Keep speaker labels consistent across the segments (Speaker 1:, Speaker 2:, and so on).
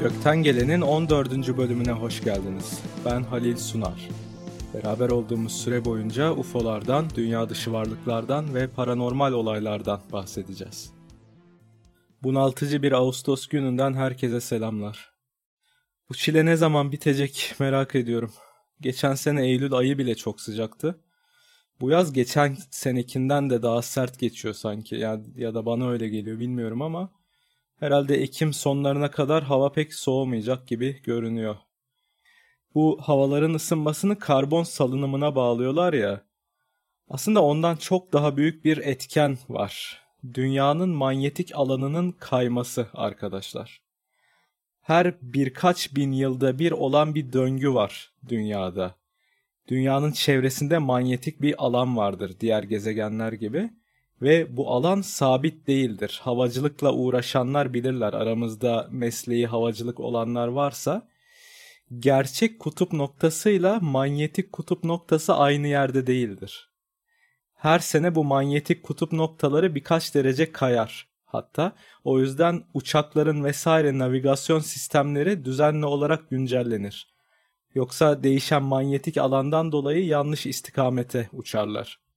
Speaker 1: Gökten Gelen'in 14. bölümüne hoş geldiniz. Ben Halil Sunar. Beraber olduğumuz süre boyunca UFO'lardan, dünya dışı varlıklardan ve paranormal olaylardan bahsedeceğiz. Bunaltıcı bir Ağustos gününden herkese selamlar. Bu çile ne zaman bitecek merak ediyorum. Geçen sene Eylül ayı bile çok sıcaktı. Bu yaz geçen senekinden de daha sert geçiyor sanki ya, ya da bana öyle geliyor bilmiyorum ama herhalde Ekim sonlarına kadar hava pek soğumayacak gibi görünüyor. Bu havaların ısınmasını karbon salınımına bağlıyorlar ya. Aslında ondan çok daha büyük bir etken var. Dünyanın manyetik alanının kayması arkadaşlar. Her birkaç bin yılda bir olan bir döngü var dünyada. Dünyanın çevresinde manyetik bir alan vardır diğer gezegenler gibi ve bu alan sabit değildir. Havacılıkla uğraşanlar bilirler aramızda mesleği havacılık olanlar varsa gerçek kutup noktasıyla manyetik kutup noktası aynı yerde değildir. Her sene bu manyetik kutup noktaları birkaç derece kayar. Hatta o yüzden uçakların vesaire navigasyon sistemleri düzenli olarak güncellenir. Yoksa değişen manyetik alandan dolayı yanlış istikamete uçarlar.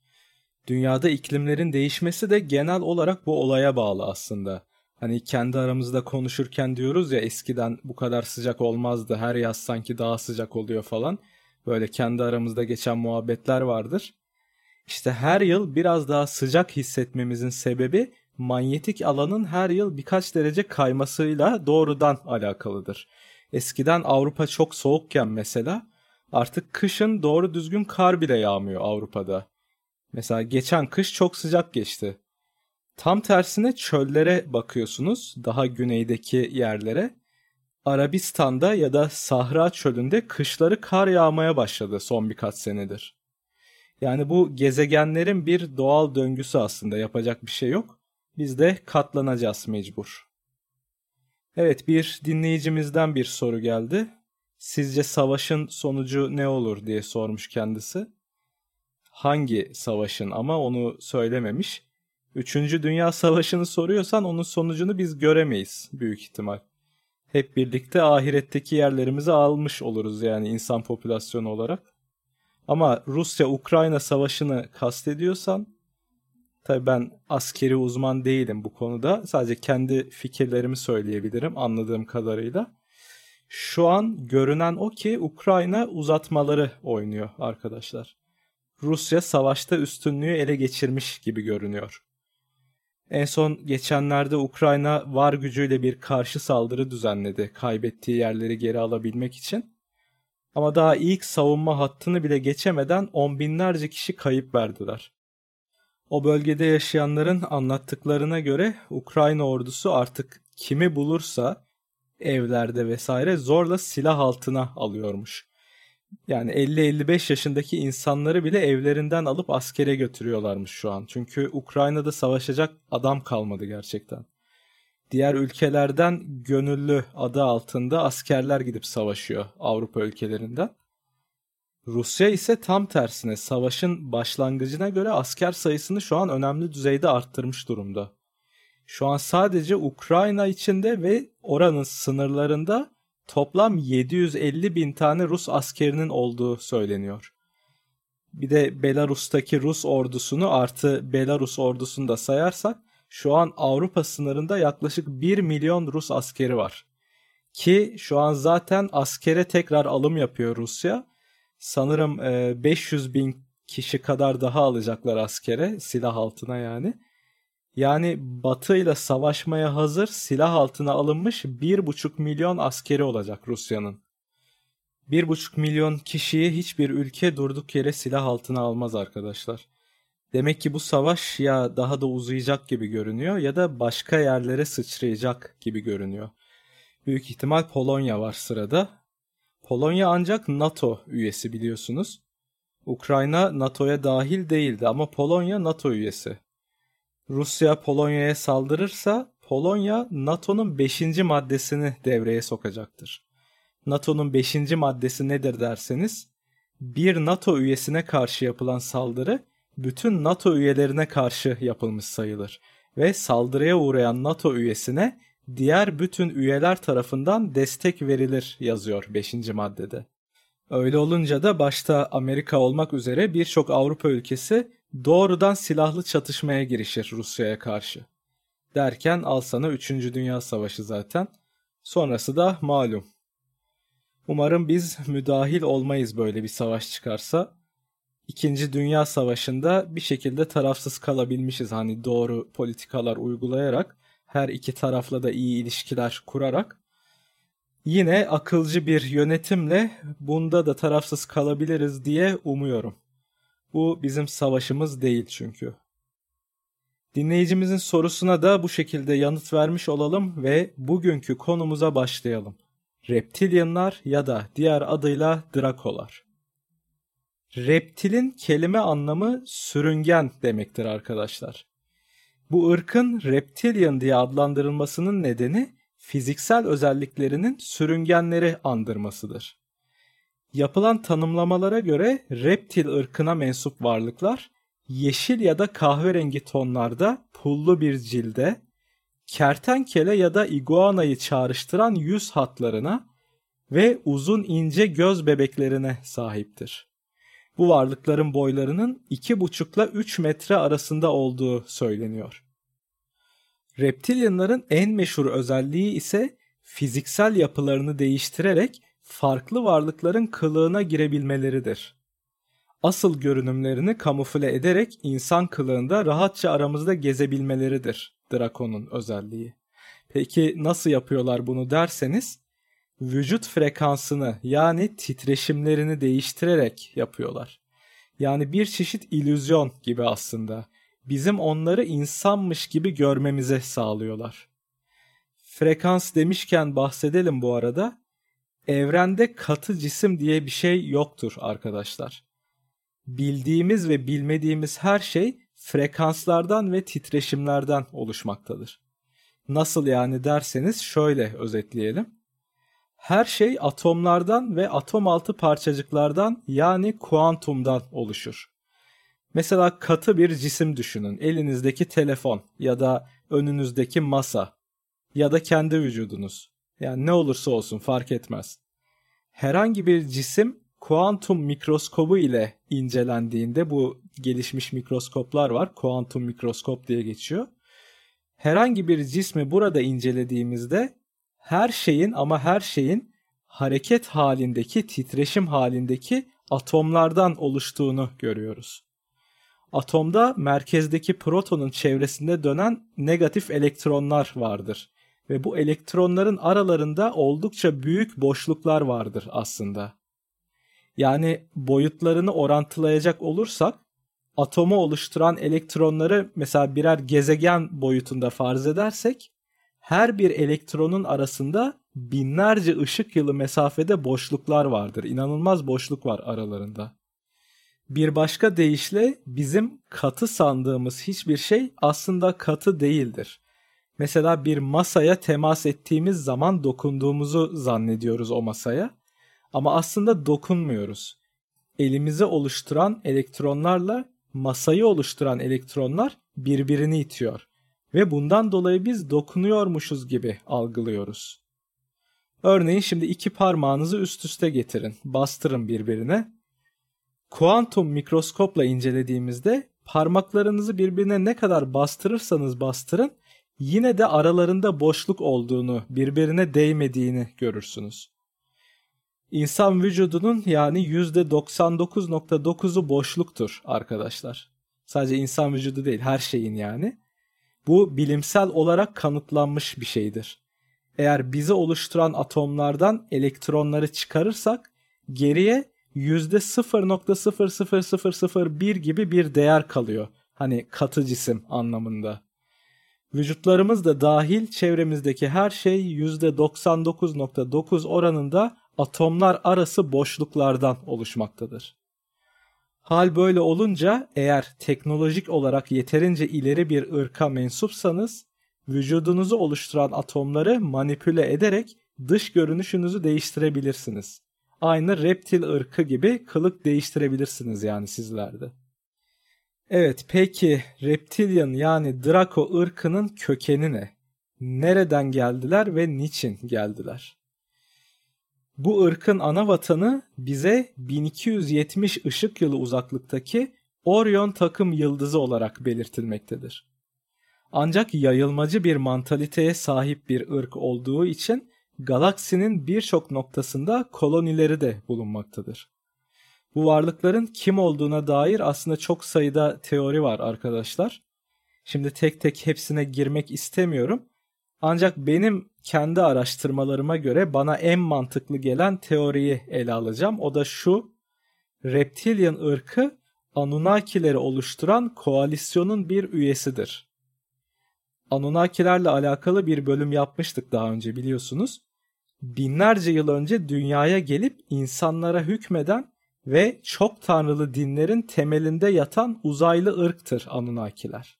Speaker 1: Dünyada iklimlerin değişmesi de genel olarak bu olaya bağlı aslında. Hani kendi aramızda konuşurken diyoruz ya eskiden bu kadar sıcak olmazdı. Her yaz sanki daha sıcak oluyor falan. Böyle kendi aramızda geçen muhabbetler vardır. İşte her yıl biraz daha sıcak hissetmemizin sebebi manyetik alanın her yıl birkaç derece kaymasıyla doğrudan alakalıdır. Eskiden Avrupa çok soğukken mesela artık kışın doğru düzgün kar bile yağmıyor Avrupa'da. Mesela geçen kış çok sıcak geçti. Tam tersine çöllere bakıyorsunuz, daha güneydeki yerlere. Arabistan'da ya da Sahra çölünde kışları kar yağmaya başladı son birkaç senedir. Yani bu gezegenlerin bir doğal döngüsü aslında yapacak bir şey yok. Biz de katlanacağız mecbur. Evet bir dinleyicimizden bir soru geldi. Sizce savaşın sonucu ne olur diye sormuş kendisi. Hangi savaşın ama onu söylememiş. Üçüncü Dünya Savaşı'nı soruyorsan onun sonucunu biz göremeyiz büyük ihtimal. Hep birlikte ahiretteki yerlerimizi almış oluruz yani insan popülasyonu olarak. Ama Rusya-Ukrayna savaşını kastediyorsan tabii ben askeri uzman değilim bu konuda. Sadece kendi fikirlerimi söyleyebilirim anladığım kadarıyla. Şu an görünen o ki Ukrayna uzatmaları oynuyor arkadaşlar. Rusya savaşta üstünlüğü ele geçirmiş gibi görünüyor. En son geçenlerde Ukrayna var gücüyle bir karşı saldırı düzenledi kaybettiği yerleri geri alabilmek için. Ama daha ilk savunma hattını bile geçemeden on binlerce kişi kayıp verdiler. O bölgede yaşayanların anlattıklarına göre Ukrayna ordusu artık kimi bulursa evlerde vesaire zorla silah altına alıyormuş. Yani 50-55 yaşındaki insanları bile evlerinden alıp askere götürüyorlarmış şu an. Çünkü Ukrayna'da savaşacak adam kalmadı gerçekten. Diğer ülkelerden gönüllü adı altında askerler gidip savaşıyor Avrupa ülkelerinden. Rusya ise tam tersine savaşın başlangıcına göre asker sayısını şu an önemli düzeyde arttırmış durumda. Şu an sadece Ukrayna içinde ve oranın sınırlarında toplam 750 bin tane Rus askerinin olduğu söyleniyor. Bir de Belarus'taki Rus ordusunu artı Belarus ordusunu da sayarsak şu an Avrupa sınırında yaklaşık 1 milyon Rus askeri var. Ki şu an zaten askere tekrar alım yapıyor Rusya. Sanırım 500 bin kişi kadar daha alacaklar askere silah altına yani. Yani Batı ile savaşmaya hazır silah altına alınmış 1,5 milyon askeri olacak Rusya'nın. 1,5 milyon kişiyi hiçbir ülke durduk yere silah altına almaz arkadaşlar. Demek ki bu savaş ya daha da uzayacak gibi görünüyor ya da başka yerlere sıçrayacak gibi görünüyor. Büyük ihtimal Polonya var sırada. Polonya ancak NATO üyesi biliyorsunuz. Ukrayna NATO'ya dahil değildi ama Polonya NATO üyesi. Rusya Polonya'ya saldırırsa Polonya NATO'nun 5. maddesini devreye sokacaktır. NATO'nun 5. maddesi nedir derseniz bir NATO üyesine karşı yapılan saldırı bütün NATO üyelerine karşı yapılmış sayılır ve saldırıya uğrayan NATO üyesine diğer bütün üyeler tarafından destek verilir yazıyor 5. maddede. Öyle olunca da başta Amerika olmak üzere birçok Avrupa ülkesi doğrudan silahlı çatışmaya girişir Rusya'ya karşı. Derken al sana 3. Dünya Savaşı zaten. Sonrası da malum. Umarım biz müdahil olmayız böyle bir savaş çıkarsa. İkinci Dünya Savaşı'nda bir şekilde tarafsız kalabilmişiz. Hani doğru politikalar uygulayarak, her iki tarafla da iyi ilişkiler kurarak. Yine akılcı bir yönetimle bunda da tarafsız kalabiliriz diye umuyorum. Bu bizim savaşımız değil çünkü. Dinleyicimizin sorusuna da bu şekilde yanıt vermiş olalım ve bugünkü konumuza başlayalım. Reptilyanlar ya da diğer adıyla Drakolar. Reptilin kelime anlamı sürüngen demektir arkadaşlar. Bu ırkın reptilian diye adlandırılmasının nedeni fiziksel özelliklerinin sürüngenleri andırmasıdır. Yapılan tanımlamalara göre reptil ırkına mensup varlıklar yeşil ya da kahverengi tonlarda pullu bir cilde, kertenkele ya da iguanayı çağrıştıran yüz hatlarına ve uzun ince göz bebeklerine sahiptir. Bu varlıkların boylarının 2,5 ile 3 metre arasında olduğu söyleniyor. Reptilyanların en meşhur özelliği ise fiziksel yapılarını değiştirerek farklı varlıkların kılığına girebilmeleridir. Asıl görünümlerini kamufle ederek insan kılığında rahatça aramızda gezebilmeleridir Drakon'un özelliği. Peki nasıl yapıyorlar bunu derseniz vücut frekansını yani titreşimlerini değiştirerek yapıyorlar. Yani bir çeşit illüzyon gibi aslında. Bizim onları insanmış gibi görmemize sağlıyorlar. Frekans demişken bahsedelim bu arada. Evrende katı cisim diye bir şey yoktur arkadaşlar. Bildiğimiz ve bilmediğimiz her şey frekanslardan ve titreşimlerden oluşmaktadır. Nasıl yani derseniz şöyle özetleyelim. Her şey atomlardan ve atom altı parçacıklardan yani kuantumdan oluşur. Mesela katı bir cisim düşünün. Elinizdeki telefon ya da önünüzdeki masa ya da kendi vücudunuz. Yani ne olursa olsun fark etmez. Herhangi bir cisim kuantum mikroskobu ile incelendiğinde bu gelişmiş mikroskoplar var. Kuantum mikroskop diye geçiyor. Herhangi bir cismi burada incelediğimizde her şeyin ama her şeyin hareket halindeki, titreşim halindeki atomlardan oluştuğunu görüyoruz. Atomda merkezdeki protonun çevresinde dönen negatif elektronlar vardır ve bu elektronların aralarında oldukça büyük boşluklar vardır aslında. Yani boyutlarını orantılayacak olursak atomu oluşturan elektronları mesela birer gezegen boyutunda farz edersek her bir elektronun arasında binlerce ışık yılı mesafede boşluklar vardır. İnanılmaz boşluk var aralarında. Bir başka deyişle bizim katı sandığımız hiçbir şey aslında katı değildir. Mesela bir masaya temas ettiğimiz zaman dokunduğumuzu zannediyoruz o masaya. Ama aslında dokunmuyoruz. Elimizi oluşturan elektronlarla masayı oluşturan elektronlar birbirini itiyor ve bundan dolayı biz dokunuyormuşuz gibi algılıyoruz. Örneğin şimdi iki parmağınızı üst üste getirin, bastırın birbirine. Kuantum mikroskopla incelediğimizde parmaklarınızı birbirine ne kadar bastırırsanız bastırın yine de aralarında boşluk olduğunu, birbirine değmediğini görürsünüz. İnsan vücudunun yani %99.9'u boşluktur arkadaşlar. Sadece insan vücudu değil her şeyin yani. Bu bilimsel olarak kanıtlanmış bir şeydir. Eğer bizi oluşturan atomlardan elektronları çıkarırsak geriye %0.00001 gibi bir değer kalıyor. Hani katı cisim anlamında. Vücutlarımız da dahil çevremizdeki her şey %99.9 oranında atomlar arası boşluklardan oluşmaktadır. Hal böyle olunca eğer teknolojik olarak yeterince ileri bir ırka mensupsanız vücudunuzu oluşturan atomları manipüle ederek dış görünüşünüzü değiştirebilirsiniz. Aynı reptil ırkı gibi kılık değiştirebilirsiniz yani sizlerde. Evet peki reptilian yani Draco ırkının kökeni ne? nereden geldiler ve niçin geldiler? Bu ırkın ana vatanı bize 1270 ışık yılı uzaklıktaki Orion takım yıldızı olarak belirtilmektedir. Ancak yayılmacı bir mantaliteye sahip bir ırk olduğu için galaksinin birçok noktasında kolonileri de bulunmaktadır. Bu varlıkların kim olduğuna dair aslında çok sayıda teori var arkadaşlar. Şimdi tek tek hepsine girmek istemiyorum. Ancak benim kendi araştırmalarıma göre bana en mantıklı gelen teoriyi ele alacağım. O da şu. Reptilian ırkı Anunnakileri oluşturan koalisyonun bir üyesidir. Anunnakilerle alakalı bir bölüm yapmıştık daha önce biliyorsunuz. Binlerce yıl önce dünyaya gelip insanlara hükmeden ve çok tanrılı dinlerin temelinde yatan uzaylı ırktır Anunnakiler.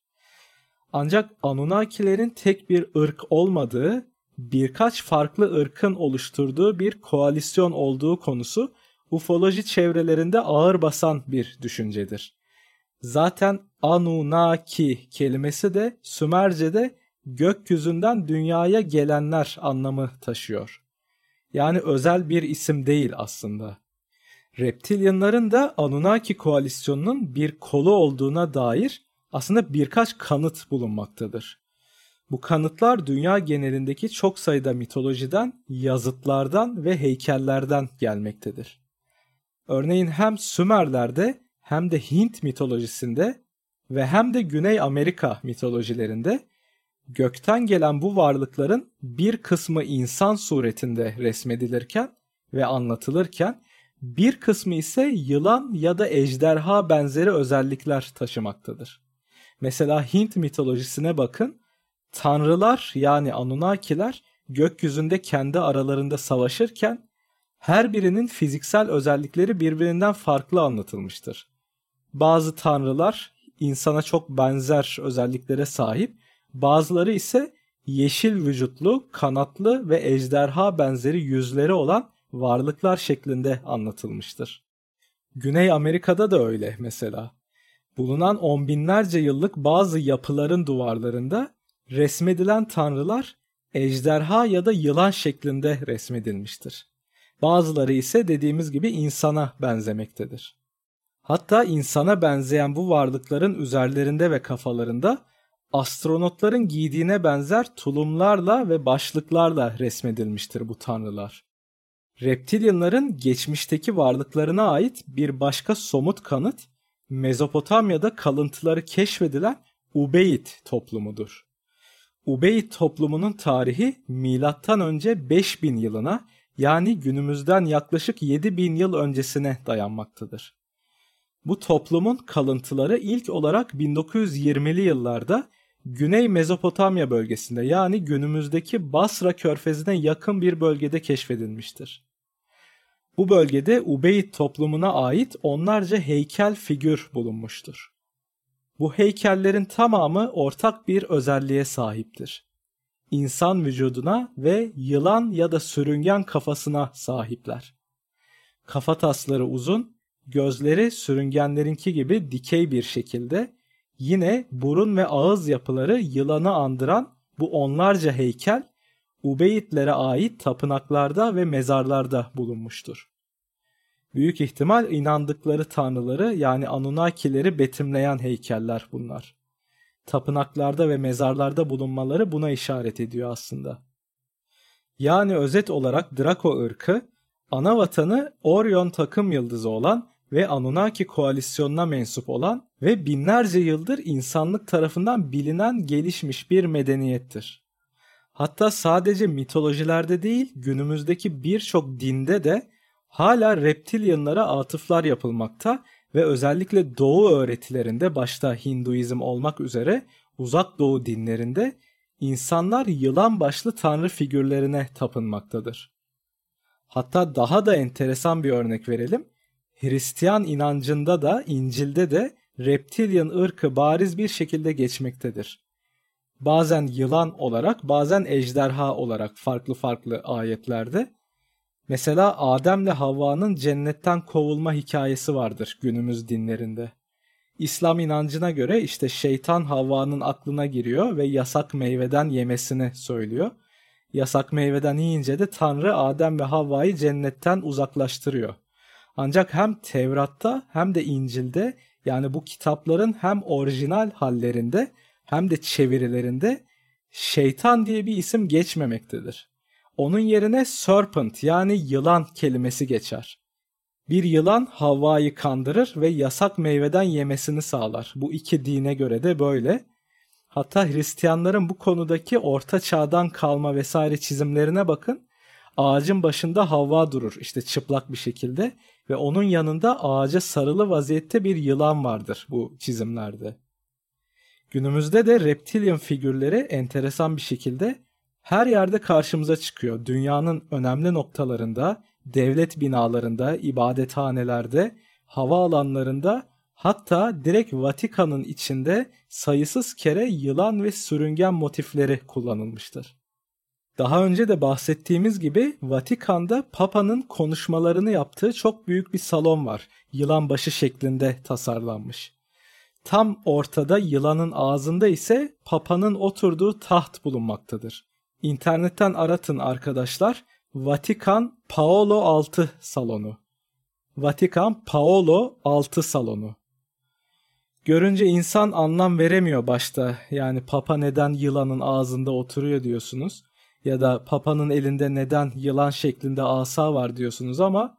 Speaker 1: Ancak Anunnakilerin tek bir ırk olmadığı, birkaç farklı ırkın oluşturduğu bir koalisyon olduğu konusu ufoloji çevrelerinde ağır basan bir düşüncedir. Zaten Anunnaki kelimesi de Sümerce'de gökyüzünden dünyaya gelenler anlamı taşıyor. Yani özel bir isim değil aslında. Reptilyanların da Anunnaki koalisyonunun bir kolu olduğuna dair aslında birkaç kanıt bulunmaktadır. Bu kanıtlar dünya genelindeki çok sayıda mitolojiden, yazıtlardan ve heykellerden gelmektedir. Örneğin hem Sümerler'de hem de Hint mitolojisinde ve hem de Güney Amerika mitolojilerinde gökten gelen bu varlıkların bir kısmı insan suretinde resmedilirken ve anlatılırken bir kısmı ise yılan ya da ejderha benzeri özellikler taşımaktadır. Mesela Hint mitolojisine bakın. Tanrılar yani Anunnakiler gökyüzünde kendi aralarında savaşırken her birinin fiziksel özellikleri birbirinden farklı anlatılmıştır. Bazı tanrılar insana çok benzer özelliklere sahip, bazıları ise yeşil vücutlu, kanatlı ve ejderha benzeri yüzleri olan varlıklar şeklinde anlatılmıştır. Güney Amerika'da da öyle mesela. Bulunan on binlerce yıllık bazı yapıların duvarlarında resmedilen tanrılar ejderha ya da yılan şeklinde resmedilmiştir. Bazıları ise dediğimiz gibi insana benzemektedir. Hatta insana benzeyen bu varlıkların üzerlerinde ve kafalarında astronotların giydiğine benzer tulumlarla ve başlıklarla resmedilmiştir bu tanrılar. Reptilianların geçmişteki varlıklarına ait bir başka somut kanıt Mezopotamya'da kalıntıları keşfedilen Ubeyd toplumudur. Ubeyd toplumunun tarihi milattan önce 5000 yılına yani günümüzden yaklaşık 7000 yıl öncesine dayanmaktadır. Bu toplumun kalıntıları ilk olarak 1920'li yıllarda Güney Mezopotamya bölgesinde yani günümüzdeki Basra körfezine yakın bir bölgede keşfedilmiştir. Bu bölgede Ubeyd toplumuna ait onlarca heykel figür bulunmuştur. Bu heykellerin tamamı ortak bir özelliğe sahiptir insan vücuduna ve yılan ya da sürüngen kafasına sahipler. Kafa tasları uzun, gözleri sürüngenlerinki gibi dikey bir şekilde, yine burun ve ağız yapıları yılanı andıran bu onlarca heykel Ubeytlere ait tapınaklarda ve mezarlarda bulunmuştur. Büyük ihtimal inandıkları tanrıları yani Anunnakileri betimleyen heykeller bunlar tapınaklarda ve mezarlarda bulunmaları buna işaret ediyor aslında. Yani özet olarak Draco ırkı ana vatanı Orion takım yıldızı olan ve Anunnaki koalisyonuna mensup olan ve binlerce yıldır insanlık tarafından bilinen gelişmiş bir medeniyettir. Hatta sadece mitolojilerde değil günümüzdeki birçok dinde de hala reptilyanlara atıflar yapılmakta ve özellikle Doğu öğretilerinde başta Hinduizm olmak üzere uzak Doğu dinlerinde insanlar yılan başlı tanrı figürlerine tapınmaktadır. Hatta daha da enteresan bir örnek verelim. Hristiyan inancında da İncil'de de reptilian ırkı bariz bir şekilde geçmektedir. Bazen yılan olarak bazen ejderha olarak farklı farklı ayetlerde Mesela Adem'le Havva'nın cennetten kovulma hikayesi vardır günümüz dinlerinde. İslam inancına göre işte şeytan Havva'nın aklına giriyor ve yasak meyveden yemesini söylüyor. Yasak meyveden yiyince de Tanrı Adem ve Havva'yı cennetten uzaklaştırıyor. Ancak hem Tevrat'ta hem de İncil'de yani bu kitapların hem orijinal hallerinde hem de çevirilerinde şeytan diye bir isim geçmemektedir. Onun yerine serpent yani yılan kelimesi geçer. Bir yılan Havva'yı kandırır ve yasak meyveden yemesini sağlar. Bu iki dine göre de böyle. Hatta Hristiyanların bu konudaki orta çağdan kalma vesaire çizimlerine bakın. Ağacın başında Havva durur işte çıplak bir şekilde ve onun yanında ağaca sarılı vaziyette bir yılan vardır bu çizimlerde. Günümüzde de reptilian figürleri enteresan bir şekilde her yerde karşımıza çıkıyor. Dünyanın önemli noktalarında, devlet binalarında, ibadethanelerde, hava alanlarında hatta direkt Vatikan'ın içinde sayısız kere yılan ve sürüngen motifleri kullanılmıştır. Daha önce de bahsettiğimiz gibi Vatikan'da Papa'nın konuşmalarını yaptığı çok büyük bir salon var. Yılan başı şeklinde tasarlanmış. Tam ortada yılanın ağzında ise Papa'nın oturduğu taht bulunmaktadır. İnternetten aratın arkadaşlar. Vatikan Paolo 6 salonu. Vatikan Paolo 6 salonu. Görünce insan anlam veremiyor başta. Yani Papa neden yılanın ağzında oturuyor diyorsunuz. Ya da Papa'nın elinde neden yılan şeklinde asa var diyorsunuz ama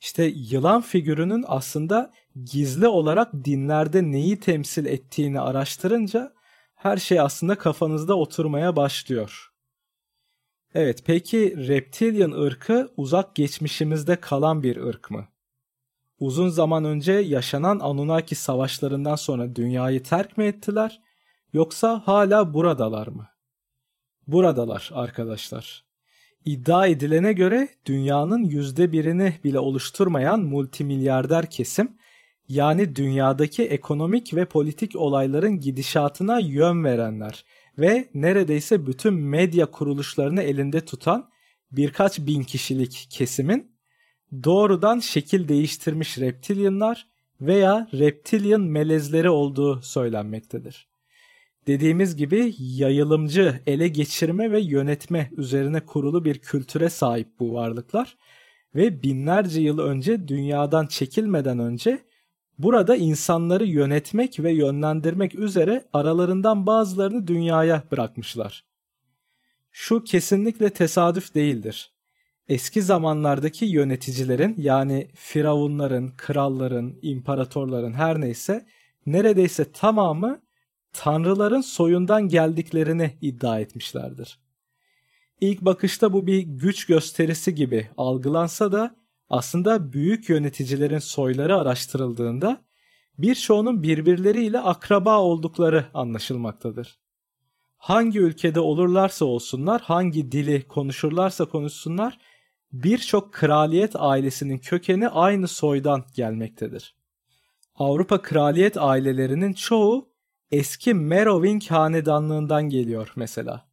Speaker 1: işte yılan figürünün aslında gizli olarak dinlerde neyi temsil ettiğini araştırınca her şey aslında kafanızda oturmaya başlıyor. Evet peki reptilian ırkı uzak geçmişimizde kalan bir ırk mı? Uzun zaman önce yaşanan Anunnaki savaşlarından sonra dünyayı terk mi ettiler yoksa hala buradalar mı? Buradalar arkadaşlar. İddia edilene göre dünyanın yüzde birini bile oluşturmayan multimilyarder kesim yani dünyadaki ekonomik ve politik olayların gidişatına yön verenler ve neredeyse bütün medya kuruluşlarını elinde tutan birkaç bin kişilik kesimin doğrudan şekil değiştirmiş reptilyanlar veya reptilyan melezleri olduğu söylenmektedir. Dediğimiz gibi yayılımcı, ele geçirme ve yönetme üzerine kurulu bir kültüre sahip bu varlıklar ve binlerce yıl önce dünyadan çekilmeden önce Burada insanları yönetmek ve yönlendirmek üzere aralarından bazılarını dünyaya bırakmışlar. Şu kesinlikle tesadüf değildir. Eski zamanlardaki yöneticilerin yani firavunların, kralların, imparatorların her neyse neredeyse tamamı tanrıların soyundan geldiklerini iddia etmişlerdir. İlk bakışta bu bir güç gösterisi gibi algılansa da aslında büyük yöneticilerin soyları araştırıldığında birçoğunun birbirleriyle akraba oldukları anlaşılmaktadır. Hangi ülkede olurlarsa olsunlar, hangi dili konuşurlarsa konuşsunlar, birçok kraliyet ailesinin kökeni aynı soydan gelmektedir. Avrupa kraliyet ailelerinin çoğu eski Meroving hanedanlığından geliyor mesela.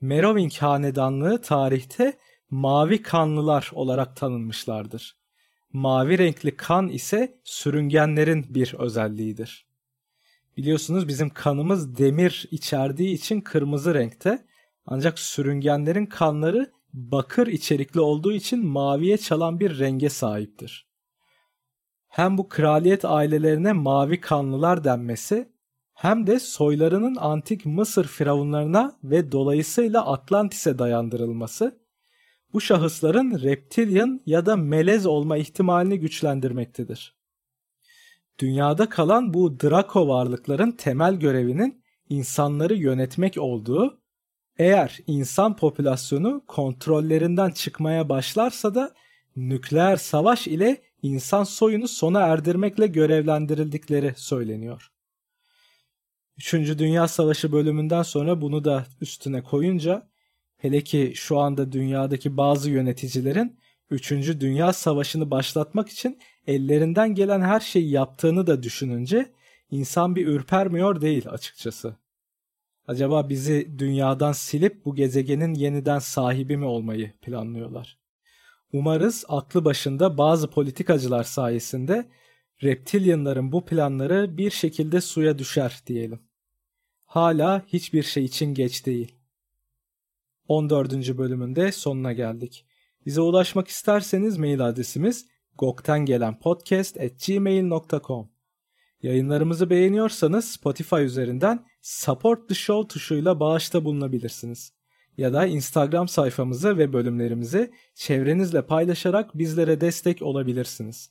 Speaker 1: Meroving hanedanlığı tarihte mavi kanlılar olarak tanınmışlardır. Mavi renkli kan ise sürüngenlerin bir özelliğidir. Biliyorsunuz bizim kanımız demir içerdiği için kırmızı renkte ancak sürüngenlerin kanları bakır içerikli olduğu için maviye çalan bir renge sahiptir. Hem bu kraliyet ailelerine mavi kanlılar denmesi hem de soylarının antik Mısır firavunlarına ve dolayısıyla Atlantis'e dayandırılması bu şahısların reptilian ya da melez olma ihtimalini güçlendirmektedir. Dünyada kalan bu Draco varlıkların temel görevinin insanları yönetmek olduğu, eğer insan popülasyonu kontrollerinden çıkmaya başlarsa da nükleer savaş ile insan soyunu sona erdirmekle görevlendirildikleri söyleniyor. Üçüncü Dünya Savaşı bölümünden sonra bunu da üstüne koyunca Hele ki şu anda dünyadaki bazı yöneticilerin 3. Dünya Savaşı'nı başlatmak için ellerinden gelen her şeyi yaptığını da düşününce insan bir ürpermiyor değil açıkçası. Acaba bizi dünyadan silip bu gezegenin yeniden sahibi mi olmayı planlıyorlar? Umarız aklı başında bazı politikacılar sayesinde reptilyanların bu planları bir şekilde suya düşer diyelim. Hala hiçbir şey için geç değil. 14. bölümünde sonuna geldik. Bize ulaşmak isterseniz mail adresimiz gokten. Yayınlarımızı beğeniyorsanız Spotify üzerinden Support the Show tuşuyla bağışta bulunabilirsiniz. Ya da Instagram sayfamızı ve bölümlerimizi çevrenizle paylaşarak bizlere destek olabilirsiniz.